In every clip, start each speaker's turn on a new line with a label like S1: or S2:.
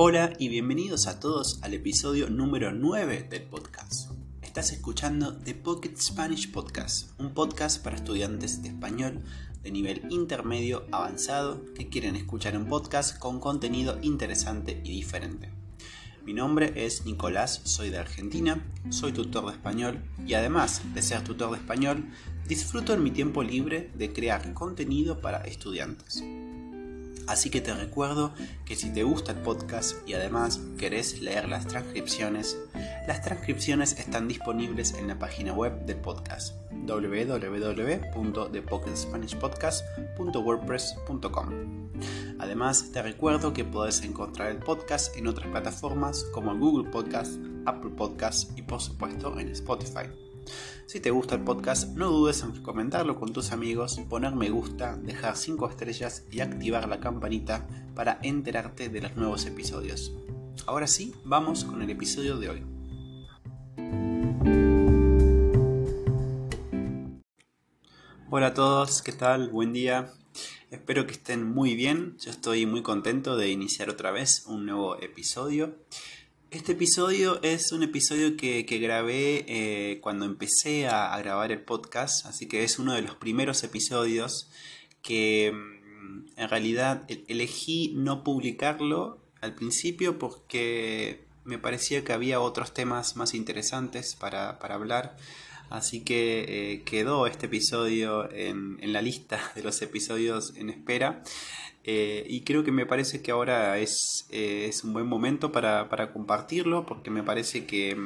S1: Hola y bienvenidos a todos al episodio número 9 del podcast. Estás escuchando The Pocket Spanish Podcast, un podcast para estudiantes de español de nivel intermedio avanzado que quieren escuchar un podcast con contenido interesante y diferente. Mi nombre es Nicolás, soy de Argentina, soy tutor de español y además de ser tutor de español, disfruto en mi tiempo libre de crear contenido para estudiantes. Así que te recuerdo que si te gusta el podcast y además querés leer las transcripciones, las transcripciones están disponibles en la página web del podcast www.thepocketspanishpodcast.wordpress.com. Además, te recuerdo que puedes encontrar el podcast en otras plataformas como Google Podcast, Apple Podcast y por supuesto en Spotify. Si te gusta el podcast, no dudes en comentarlo con tus amigos, poner me gusta, dejar 5 estrellas y activar la campanita para enterarte de los nuevos episodios. Ahora sí, vamos con el episodio de hoy. Hola a todos, ¿qué tal? Buen día. Espero que estén muy bien. Yo estoy muy contento de iniciar otra vez un nuevo episodio. Este episodio es un episodio que, grabé eh, cuando empecé a, grabar el podcast, así que es uno de los primeros episodios que mm, en realidad e, elegí no publicarlo al principio porque me parecía que había otros temas más interesantes para, hablar, así que eh, quedó este episodio en la lista de los episodios en espera. Eh, y creo que me parece que ahora es, eh, es un buen momento para, compartirlo porque me parece que,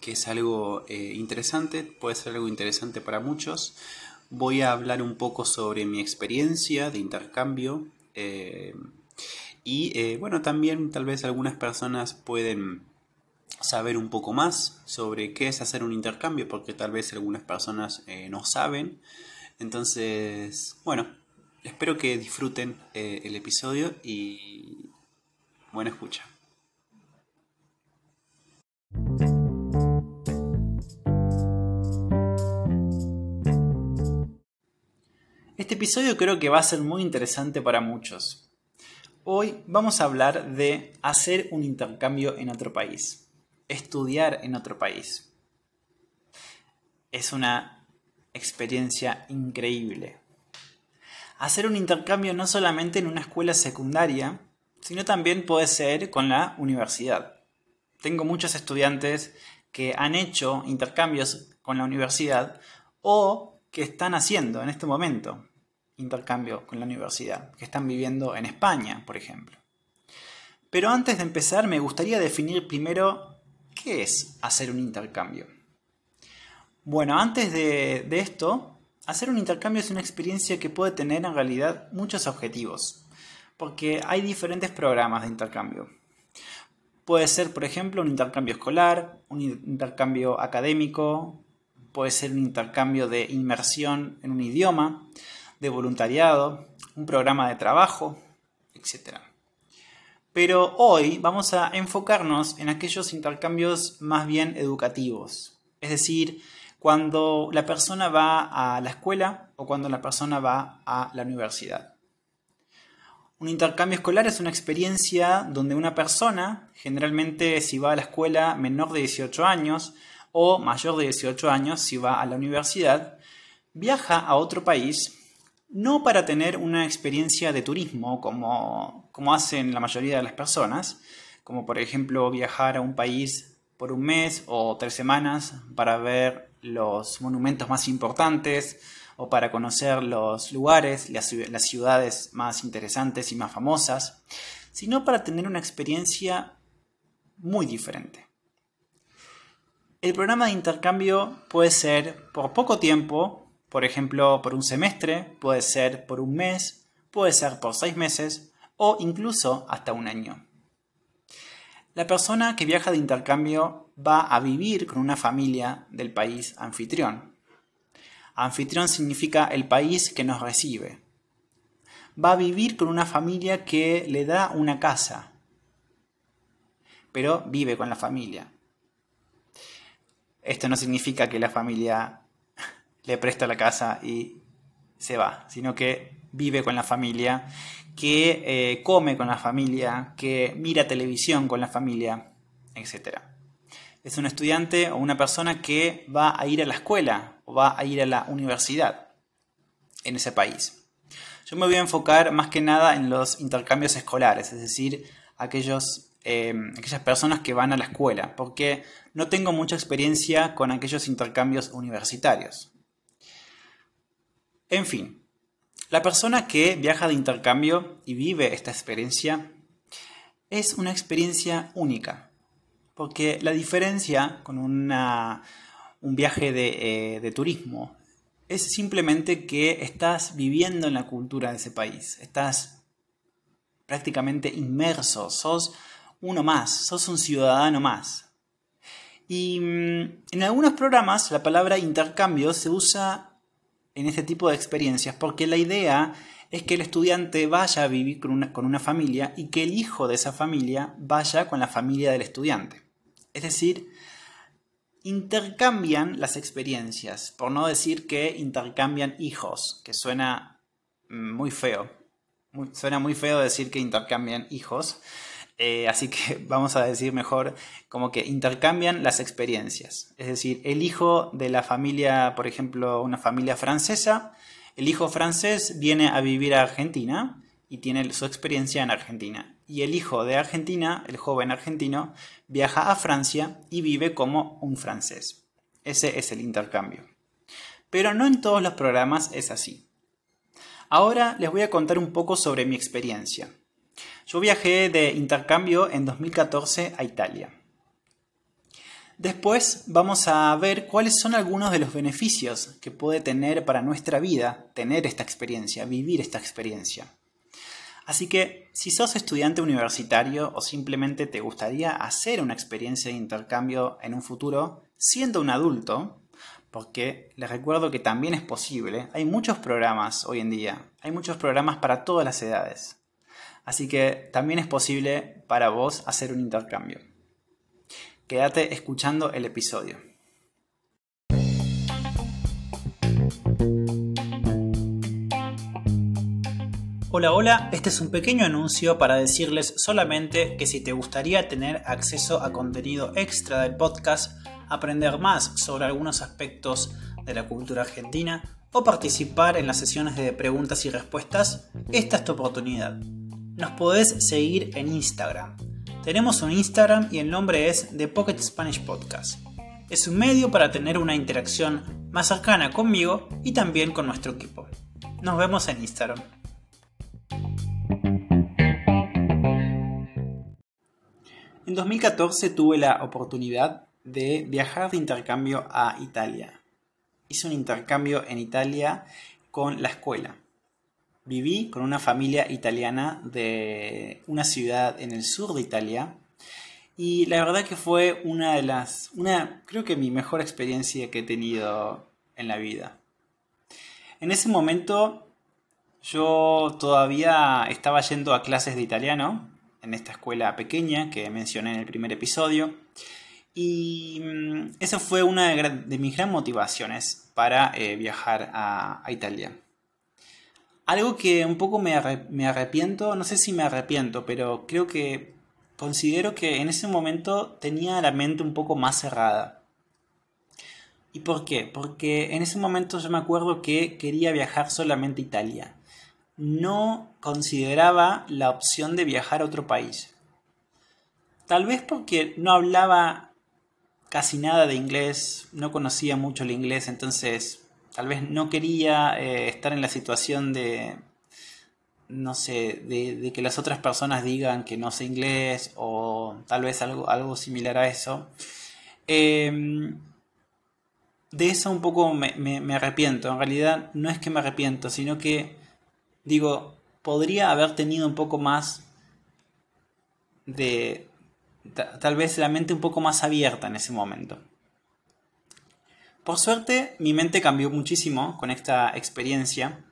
S1: que es algo eh, interesante, puede ser algo interesante para muchos. Voy a hablar un poco sobre mi experiencia de intercambio y bueno, también tal vez algunas personas pueden saber un poco más sobre qué es hacer un intercambio porque tal vez algunas personas no saben. Entonces, bueno, Espero que disfruten eh, el episodio y buena escucha. Este episodio creo que va a ser muy interesante para muchos. Hoy vamos a hablar de hacer un intercambio en otro país, estudiar en otro país. Es una experiencia increíble hacer un intercambio no solamente en una escuela secundaria, sino también puede ser con la universidad. Tengo muchos estudiantes que han hecho intercambios con la universidad o que están haciendo en este momento intercambio con la universidad, que están viviendo en España, por ejemplo. Pero antes de empezar me gustaría definir primero qué es hacer un intercambio. Bueno, antes de, esto, Hacer un intercambio es una experiencia que puede tener en realidad muchos objetivos, porque hay diferentes programas de intercambio. Puede ser, por ejemplo, un intercambio escolar, un intercambio académico, puede ser un intercambio de inmersión en un idioma, de voluntariado, un programa de trabajo, etc. Pero hoy vamos a enfocarnos en aquellos intercambios más bien educativos, es decir, cuando la persona va a la escuela o cuando la persona va a la universidad. Un intercambio escolar es una experiencia donde una persona, generalmente si va a la escuela menor de 18 años o mayor de 18 años si va a la universidad, viaja a otro país no para tener una experiencia de turismo como, como hacen la mayoría de las personas, como por ejemplo viajar a un país por un mes o tres semanas para ver los monumentos más importantes o para conocer los lugares, las, ciudades más interesantes y más famosas, sino para tener una experiencia muy diferente. El programa de intercambio puede ser por poco tiempo, por ejemplo por un semestre, puede ser por un mes, puede ser por seis meses o incluso hasta un año. La persona que viaja de intercambio va a vivir con una familia del país anfitrión. Anfitrión significa el país que nos recibe. Va a vivir con una familia que le da una casa, pero vive con la familia. Esto no significa que la familia le presta la casa y se va, sino que vive con la familia, que eh, come con la familia, que mira televisión con la familia, etc. Es un estudiante o una persona que va a ir a la escuela o va a ir a la universidad en ese país. Yo me voy a enfocar más que nada en los intercambios escolares, es decir, aquellos, eh, aquellas personas que van a la escuela, porque no tengo mucha experiencia con aquellos intercambios universitarios. En fin, la persona que viaja de intercambio y vive esta experiencia es una experiencia única, porque la diferencia con un viaje de, eh, de turismo es simplemente que estás viviendo en la cultura de ese país, estás prácticamente inmerso, sos uno más, sos un ciudadano más. Y mm, en algunos programas la palabra intercambio se usa en este tipo de experiencias porque la idea es que el estudiante vaya a vivir con una, con una familia y que el hijo de esa familia vaya con la familia del estudiante. Es decir, intercambian las experiencias, por no decir que intercambian hijos, que suena muy feo. suena muy feo decir que intercambian hijos, eh, así que vamos a decir mejor como que intercambian las experiencias. Es decir, el hijo de la familia, por ejemplo, una familia francesa, el hijo francés viene a vivir a Argentina y tiene su experiencia en Argentina y el hijo de Argentina, el joven argentino, viaja a Francia y vive como un francés. Ese es el intercambio. Pero no en todos los programas es así. Ahora les voy a contar un poco sobre mi experiencia. Yo viajé de intercambio en 2014 a Italia. Después vamos a ver cuáles son algunos de los beneficios que puede tener para nuestra vida tener esta experiencia, vivir esta experiencia. Así que si sos estudiante universitario o simplemente te gustaría hacer una experiencia de intercambio en un futuro siendo un adulto, porque les recuerdo que también es posible, hay muchos programas hoy en día, hay muchos programas para todas las edades. Así que también es posible para vos hacer un intercambio. Quédate escuchando el episodio. Hola, hola, este es un pequeño anuncio para decirles solamente que si te gustaría tener acceso a contenido extra del podcast, aprender más sobre algunos aspectos de la cultura argentina o participar en las sesiones de preguntas y respuestas, esta es tu oportunidad. Nos podés seguir en Instagram. Tenemos un Instagram y el nombre es The Pocket Spanish Podcast. Es un medio para tener una interacción más cercana conmigo y también con nuestro equipo. Nos vemos en Instagram. En 2014 tuve la oportunidad de viajar de intercambio a Italia. Hice un intercambio en Italia con la escuela. Viví con una familia italiana de una ciudad en el sur de Italia y la verdad que fue una de las, una, creo que mi mejor experiencia que he tenido en la vida. En ese momento yo todavía estaba yendo a clases de italiano en esta escuela pequeña que mencioné en el primer episodio. Y mm, esa fue una de, mis grandes motivaciones para eh, viajar a, Italia. Algo que un poco me, me arrepiento, no sé si me arrepiento, pero creo que considero que en ese momento tenía la mente un poco más cerrada. ¿Y por qué? Porque en ese momento yo me acuerdo que quería viajar solamente a Italia no consideraba la opción de viajar a otro país. Tal vez porque no hablaba casi nada de inglés, no conocía mucho el inglés, entonces tal vez no quería eh, estar en la situación de, no sé, de, que las otras personas digan que no sé inglés o tal vez algo, algo similar a eso. Em, de eso un poco me arrepiento. En realidad no es que me arrepiento, sino que digo, podría haber tenido un poco más de, tal vez la mente un poco más abierta en ese momento. Por suerte, mi mente cambió muchísimo con esta experiencia.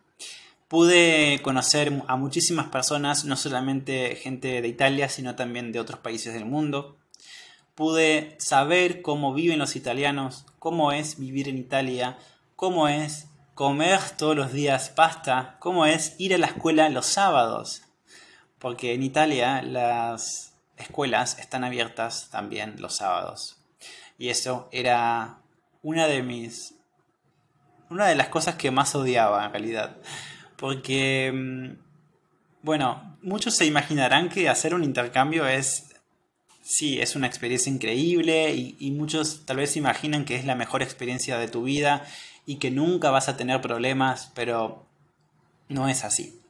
S1: Pude conocer a muchísimas personas, no solamente gente de Italia, sino también de otros países del mundo. Pude saber cómo viven los italianos, cómo es vivir en Italia, cómo es comer todos los días pasta, cómo es ir a la escuela los sábados. Porque en Italia las escuelas están abiertas también los sábados. Y eso era una de mis... Una de las cosas que más odiaba en realidad. Porque, mm, bueno, muchos se imaginarán que hacer un intercambio es sí, es una experiencia increíble y, muchos tal vez imaginan que es la mejor experiencia de tu vida y que nunca vas a tener problemas, pero no es así.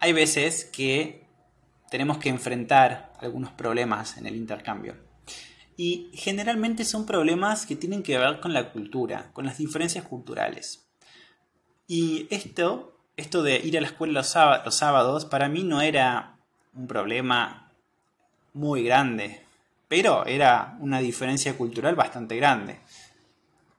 S1: Hay veces que tenemos que enfrentar algunos problemas en el intercambio. Y generalmente son problemas que tienen que ver con la cultura, con las diferencias culturales. Y esto, esto de ir a la escuela los, sábados, para mí no era un problema muy grande, pero era una diferencia cultural bastante grande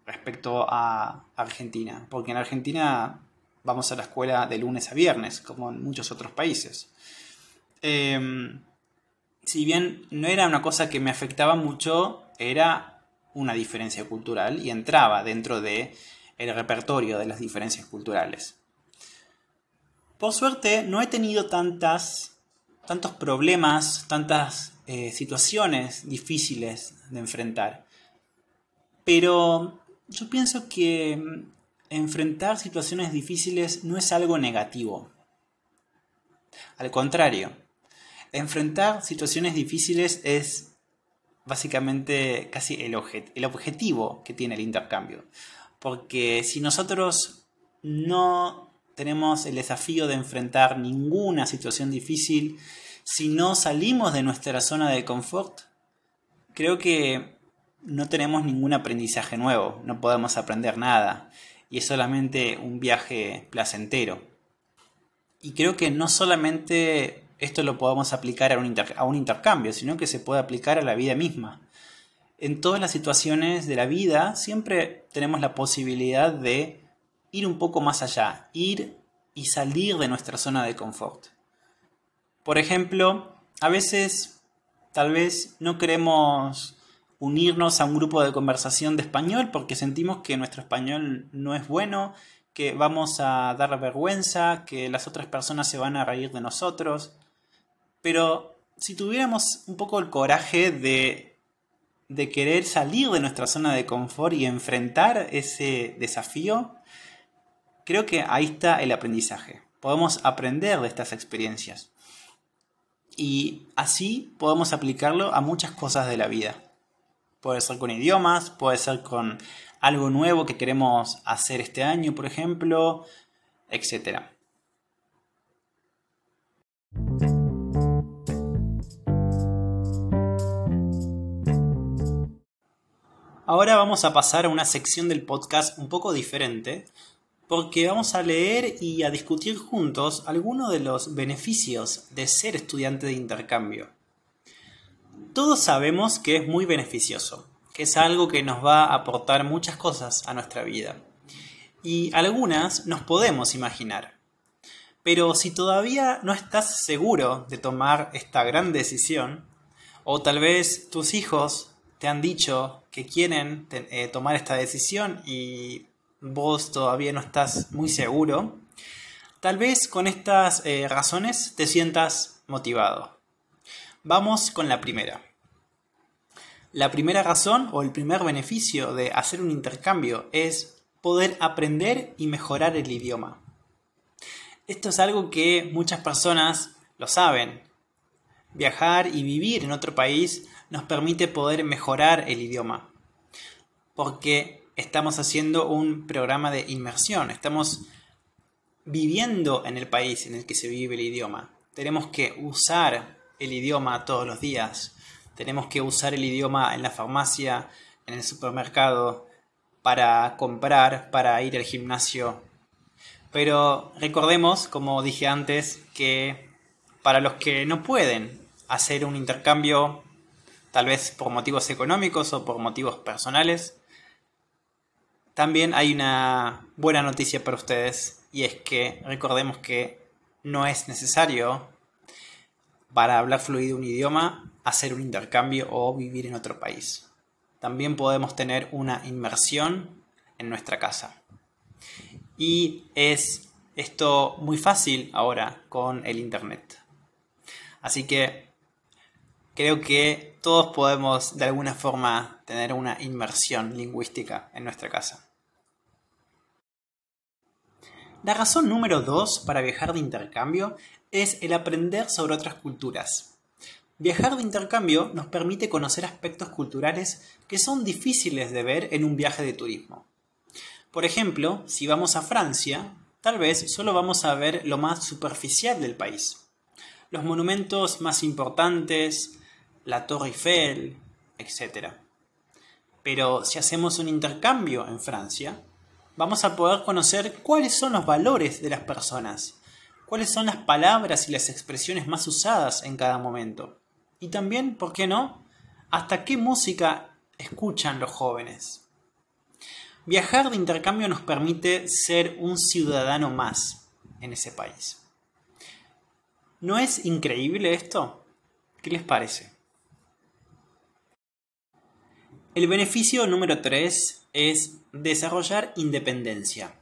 S1: respecto a Argentina, porque en Argentina vamos a la escuela de lunes a viernes, como en muchos otros países. Em, si bien no era una cosa que me afectaba mucho, era una diferencia cultural y entraba dentro de el repertorio de las diferencias culturales. Por suerte no he tenido tantas tantos problemas, tantas eh, situaciones difíciles de enfrentar. Pero yo pienso que mm, enfrentar situaciones difíciles no es algo negativo. Al contrario, enfrentar situaciones difíciles es básicamente casi el, el objetivo que tiene el intercambio. Porque si nosotros no tenemos el desafío de enfrentar ninguna situación difícil, si no salimos de nuestra zona de confort, creo que no tenemos ningún aprendizaje nuevo, no podemos aprender nada y es solamente un viaje placentero. Y creo que no solamente esto lo podemos aplicar a un, a un intercambio, sino que se puede aplicar a la vida misma. En todas las situaciones de la vida siempre tenemos la posibilidad de ir un poco más allá, ir y salir de nuestra zona de confort. Por ejemplo, a veces tal vez no queremos unirnos a un grupo de conversación de español porque sentimos que nuestro español no es bueno, que vamos a dar vergüenza, que las otras personas se van a reír de nosotros. Pero si tuviéramos un poco el coraje de, querer salir de nuestra zona de confort y enfrentar ese desafío, Creo que ahí está el aprendizaje. Podemos aprender de estas experiencias. Y así podemos aplicarlo a muchas cosas de la vida. Puede ser con idiomas, puede ser con algo nuevo que queremos hacer este año, por ejemplo, etc. Ahora vamos a pasar a una sección del podcast un poco diferente, porque vamos a leer y a discutir juntos algunos de los beneficios de ser estudiante de intercambio. Todos sabemos que es muy beneficioso, que es algo que nos va a aportar muchas cosas a nuestra vida. Y algunas nos podemos imaginar. Pero si todavía no estás seguro de tomar esta gran decisión, o tal vez tus hijos te han dicho que quieren eh, tomar esta decisión y vos todavía no estás muy seguro, tal vez con estas eh, razones te sientas motivado. Vamos con la primera. La primera razón o el primer beneficio de hacer un intercambio es poder aprender y mejorar el idioma. Esto es algo que muchas personas lo saben. Viajar y vivir en otro país nos permite poder mejorar el idioma. Porque estamos haciendo un programa de inmersión, estamos viviendo en el país en el que se vive el idioma. Tenemos que usar el idioma todos los días, tenemos que usar el idioma en la farmacia, en el supermercado, para comprar, para ir al gimnasio. Pero recordemos, como dije antes, que para los que no pueden hacer un intercambio, tal vez por motivos económicos o por motivos personales, también hay una buena noticia para ustedes y es que recordemos que no es necesario para hablar fluido un idioma hacer un intercambio o vivir en otro país. También podemos tener una inmersión en nuestra casa. y es esto muy fácil ahora con el Internet. Así que creo que todos podemos de alguna forma tener una inmersión lingüística en nuestra casa. La razón número dos para viajar de intercambio es el aprender sobre otras culturas. Viajar de intercambio nos permite conocer aspectos culturales que son difíciles de ver en un viaje de turismo. Por ejemplo, si vamos a Francia, tal vez solo vamos a ver lo más superficial del país. Los monumentos más importantes, la Torre Eiffel, etc. Pero si hacemos un intercambio en Francia, vamos a poder conocer cuáles son los valores de las personas, cuáles son las palabras y las expresiones más usadas en cada momento. Y también, ¿por qué no?, hasta qué música escuchan los jóvenes. Viajar de intercambio nos permite ser un ciudadano más en ese país. ¿No es increíble esto? ¿Qué les parece? El beneficio número 3 es desarrollar independencia.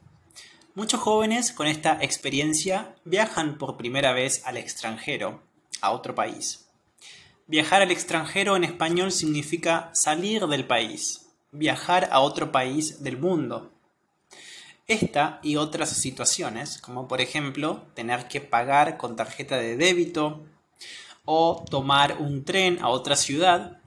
S1: Muchos jóvenes con esta experiencia viajan por primera vez al extranjero, a otro país. Viajar al extranjero en español significa salir del país, viajar a otro país del mundo. Esta y otras situaciones, como por ejemplo tener que pagar con tarjeta de débito o tomar un tren a otra ciudad,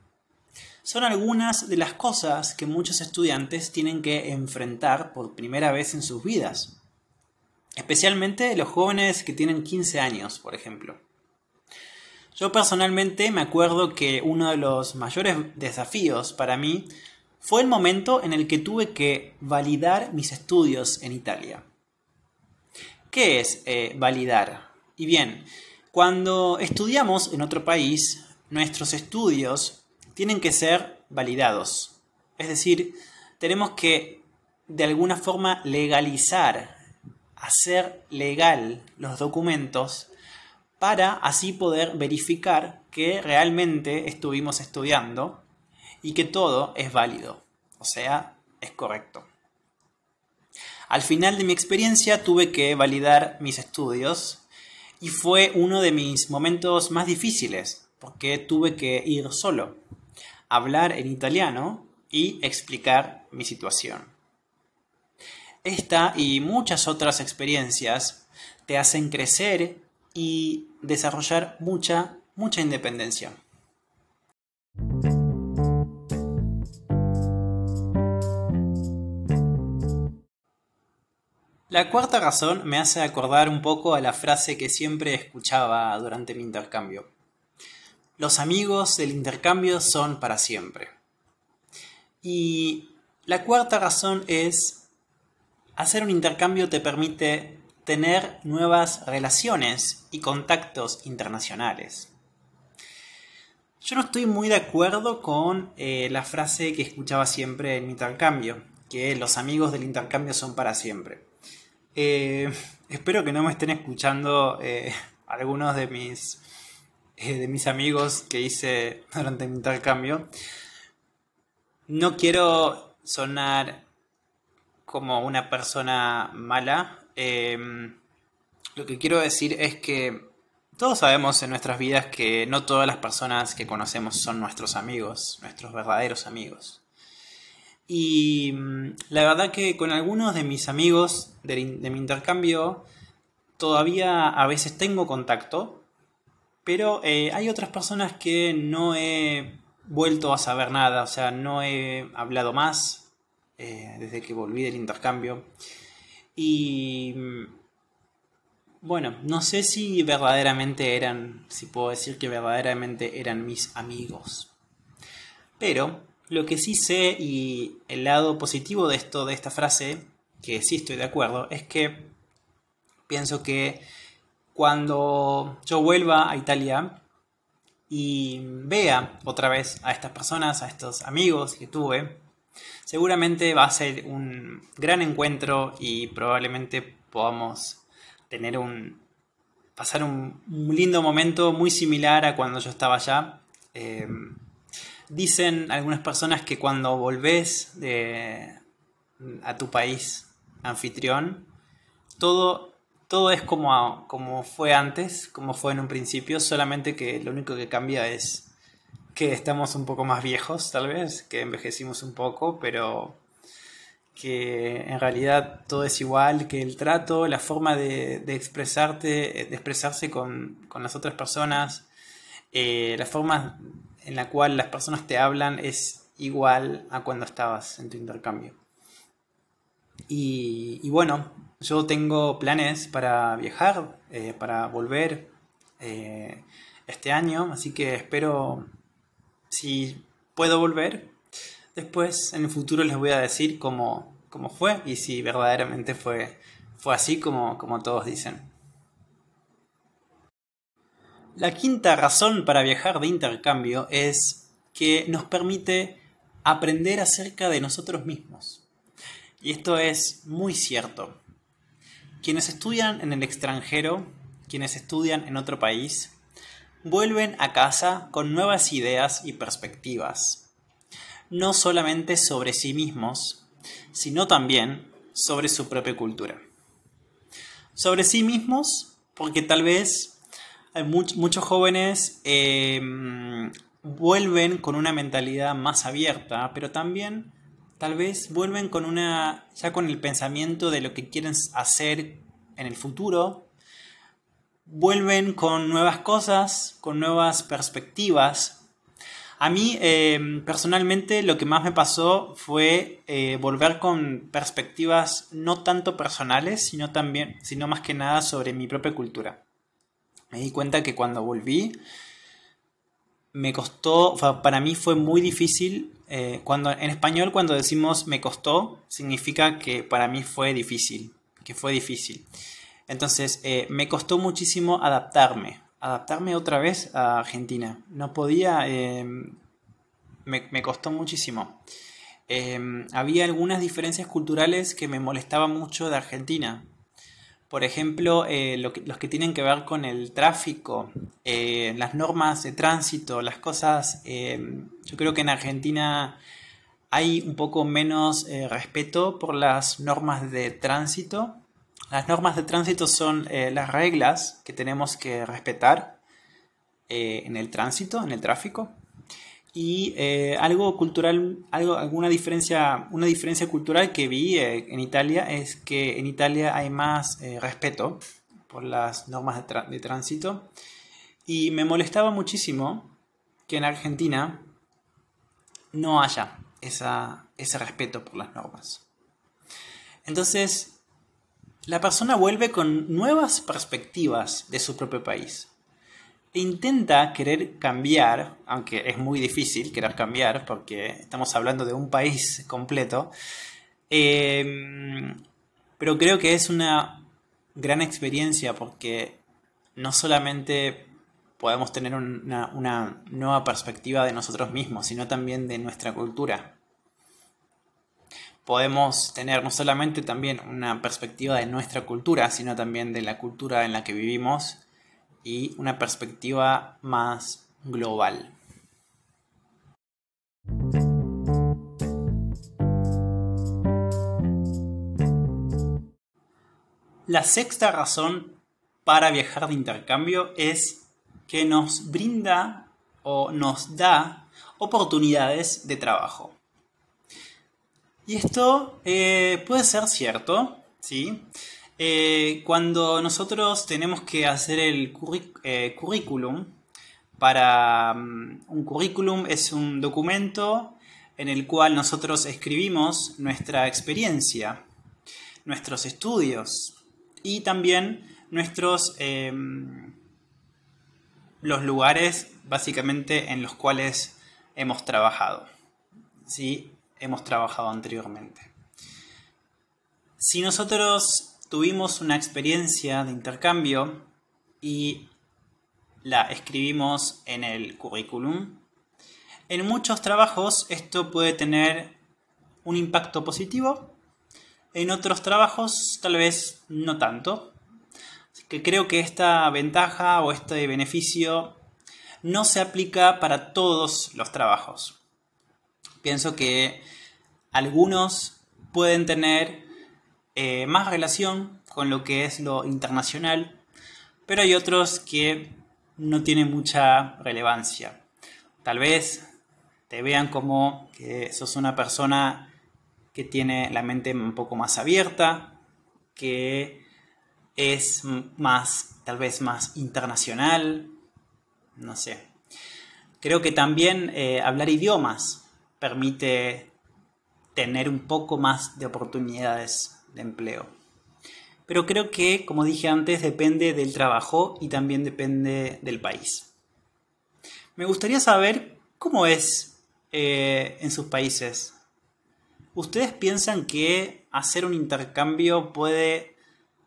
S1: son algunas de las cosas que muchos estudiantes tienen que enfrentar por primera vez en sus vidas. Especialmente los jóvenes que tienen 15 años, por ejemplo. Yo personalmente me acuerdo que uno de los mayores desafíos para mí fue el momento en el que tuve que validar mis estudios en Italia. ¿Qué es eh, validar? Y bien, cuando estudiamos en otro país, nuestros estudios tienen que ser validados. Es decir, tenemos que de alguna forma legalizar, hacer legal los documentos para así poder verificar que realmente estuvimos estudiando y que todo es válido, o sea, es correcto. Al final de mi experiencia tuve que validar mis estudios y fue uno de mis momentos más difíciles porque tuve que ir solo hablar en italiano y explicar mi situación. Esta y muchas otras experiencias te hacen crecer y desarrollar mucha, mucha independencia. La cuarta razón me hace acordar un poco a la frase que siempre escuchaba durante mi intercambio. Los amigos del intercambio son para siempre. Y la cuarta razón es, hacer un intercambio te permite tener nuevas relaciones y contactos internacionales. Yo no estoy muy de acuerdo con eh, la frase que escuchaba siempre en mi intercambio, que los amigos del intercambio son para siempre. Eh, espero que no me estén escuchando eh, algunos de mis eh, de mis amigos que hice durante mi intercambio. No quiero sonar como una persona mala. Em, lo que quiero decir es que todos sabemos en nuestras vidas que no todas las personas que conocemos son nuestros amigos, nuestros verdaderos amigos. Y mm, la verdad que con algunos de mis amigos de mi intercambio todavía a veces tengo contacto, pero eh, hay otras personas que no he vuelto a saber nada, o sea, no he hablado más eh, desde que volví del intercambio. Y mm, bueno, no sé si verdaderamente eran, si puedo decir que verdaderamente eran mis amigos. Pero lo que sí sé y el lado positivo de esto, de esta frase, que sí estoy de acuerdo, es que pienso que cuando yo vuelva a Italia y vea otra vez a estas personas, a estos amigos que tuve, seguramente va a ser un gran encuentro y probablemente podamos tener un pasar un, lindo momento muy similar a cuando yo estaba allá. Em, dicen algunas personas que cuando volvés a tu país anfitrión, todo, todo es como, como fue antes, como fue en un principio, solamente que lo único que cambia es que estamos un poco más viejos, tal vez, que envejecimos un poco, pero que en realidad todo es igual, que el trato, la forma de, expresarte, de expresarse con, las otras personas, eh, la forma en la cual las personas te hablan es igual a cuando estabas en tu intercambio. Y, bueno, yo tengo planes para viajar, eh, para volver eh, este año, así que espero, si puedo volver, después en el futuro les voy a decir cómo, cómo fue y si verdaderamente fue, fue así como, como todos dicen. La quinta razón para viajar de intercambio es que nos permite aprender acerca de nosotros mismos. Y esto es muy cierto. Quienes estudian en el extranjero, quienes estudian en otro país, vuelven a casa con nuevas ideas y perspectivas. No solamente sobre sí mismos, sino también sobre su propia cultura. Sobre sí mismos, porque tal vez hay muchos jóvenes em, vuelven con una mentalidad más abierta, pero también tal vez vuelven con una ya con el pensamiento de lo que quieren hacer en el futuro, vuelven con nuevas cosas, con nuevas perspectivas. A mí em, personalmente lo que más me pasó fue eh, volver con perspectivas no tanto personales, sino también, sino más que nada sobre mi propia cultura. Me di cuenta que cuando volví me costó, para mí fue muy difícil. Eh, cuando, en español cuando decimos me costó, significa que para mí fue difícil, que fue difícil. Entonces, eh, me costó muchísimo adaptarme, adaptarme otra vez a Argentina. No podía, eh, me, me, costó muchísimo. había algunas diferencias culturales que me molestaban mucho de Argentina. Por ejemplo, eh, los que tienen que ver con el tráfico, eh, las normas de tránsito, las cosas, eh, yo creo que en Argentina hay un poco menos respeto por las normas de tránsito. Las normas de tránsito son las reglas que tenemos que respetar en el tránsito, en el tráfico. Y eh, algo cultural, algo, alguna diferencia, una diferencia cultural que vi eh, en Italia es que en Italia hay más eh, respeto por las normas de, tránsito. Y me molestaba muchísimo que en Argentina no haya ese respeto por las normas. Entonces, la persona vuelve con nuevas perspectivas de su propio país intenta querer cambiar, aunque es muy difícil querer cambiar porque estamos hablando de un país completo, em, pero creo que es una gran experiencia porque no solamente podemos tener una, una nueva perspectiva de nosotros mismos, sino también de nuestra cultura. Podemos tener no solamente también una perspectiva de nuestra cultura, sino también de la cultura en la que vivimos y una perspectiva más global. La sexta razón para viajar de intercambio es que nos brinda o nos da oportunidades de trabajo. Y esto eh, puede ser cierto, ¿sí? Eh, cuando nosotros tenemos que hacer el eh, currículum, para mm, un currículum es un documento en el cual nosotros escribimos nuestra experiencia, nuestros estudios y también nuestros em, los lugares básicamente en los cuales hemos trabajado. ¿sí? Hemos trabajado anteriormente. Si nosotros tuvimos una experiencia de intercambio y la escribimos en el currículum. En muchos trabajos esto puede tener un impacto positivo, en otros trabajos tal vez no tanto. Así que creo que esta ventaja o este beneficio no se aplica para todos los trabajos. Pienso que algunos pueden tener eh, más relación con lo que es lo internacional, pero hay otros que no tienen mucha relevancia. Tal vez te vean como que sos una persona que tiene la mente un poco más abierta, que es más, tal vez más internacional, no sé. Creo que también eh, hablar idiomas permite tener un poco más de oportunidades de empleo. Pero creo que, como dije antes, depende del trabajo y también depende del país. Me gustaría saber cómo es eh, en sus países. ¿Ustedes piensan que hacer un intercambio puede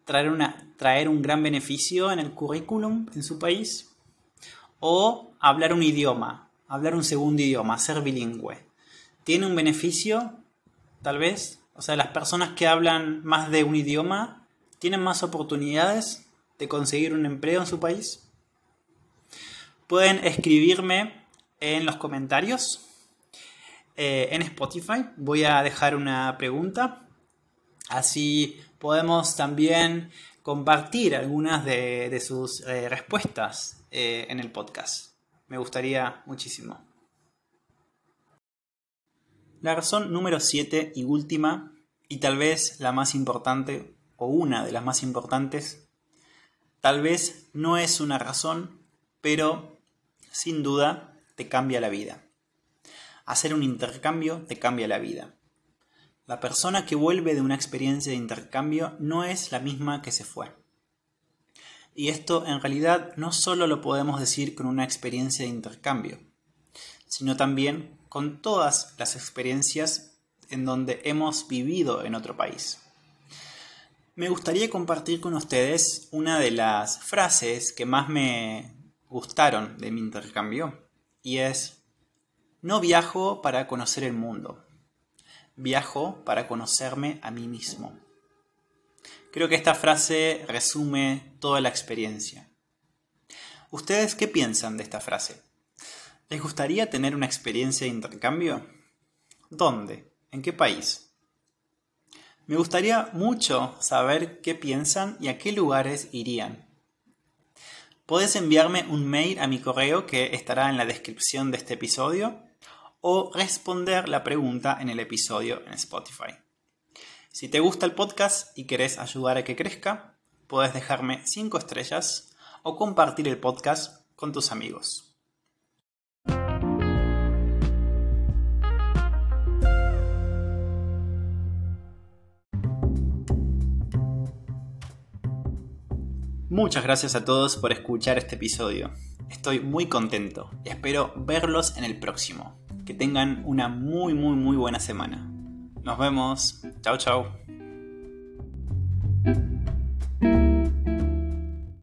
S1: traer, una, traer un gran beneficio en el currículum en su país? ¿O hablar un idioma, hablar un segundo idioma, ser bilingüe? ¿Tiene un beneficio, tal vez? O sea, las personas que hablan más de un idioma ¿Tienen más oportunidades de conseguir un empleo en su país? Pueden escribirme en los comentarios. Eh, en Spotify voy a dejar una pregunta. Así podemos también compartir algunas de, sus eh, respuestas eh, en el podcast. Me gustaría muchísimo. La razón número 7 y última, y tal vez la más importante o una de las más importantes, tal vez no es una razón, pero sin duda te cambia la vida. Hacer un intercambio te cambia la vida. La persona que vuelve de una experiencia de intercambio no es la misma que se fue. Y esto en realidad no solo lo podemos decir con una experiencia de intercambio, sino también con todas las experiencias en donde hemos vivido en otro país. Me gustaría compartir con ustedes una de las frases que más me gustaron de mi intercambio y es, no viajo para conocer el mundo, viajo para conocerme a mí mismo. Creo que esta frase resume toda la experiencia. ¿Ustedes qué piensan de esta frase? ¿Les gustaría tener una experiencia de intercambio? ¿Dónde? ¿En qué país? Me gustaría mucho saber qué piensan y a qué lugares irían. Puedes enviarme un mail a mi correo que estará en la descripción de este episodio o responder la pregunta en el episodio en Spotify. Si te gusta el podcast y querés ayudar a que crezca, puedes dejarme 5 estrellas o compartir el podcast con tus amigos. Muchas gracias a todos por escuchar este episodio. Estoy muy contento y espero verlos en el próximo. Que tengan una muy muy muy buena semana. Nos vemos. Chao chao.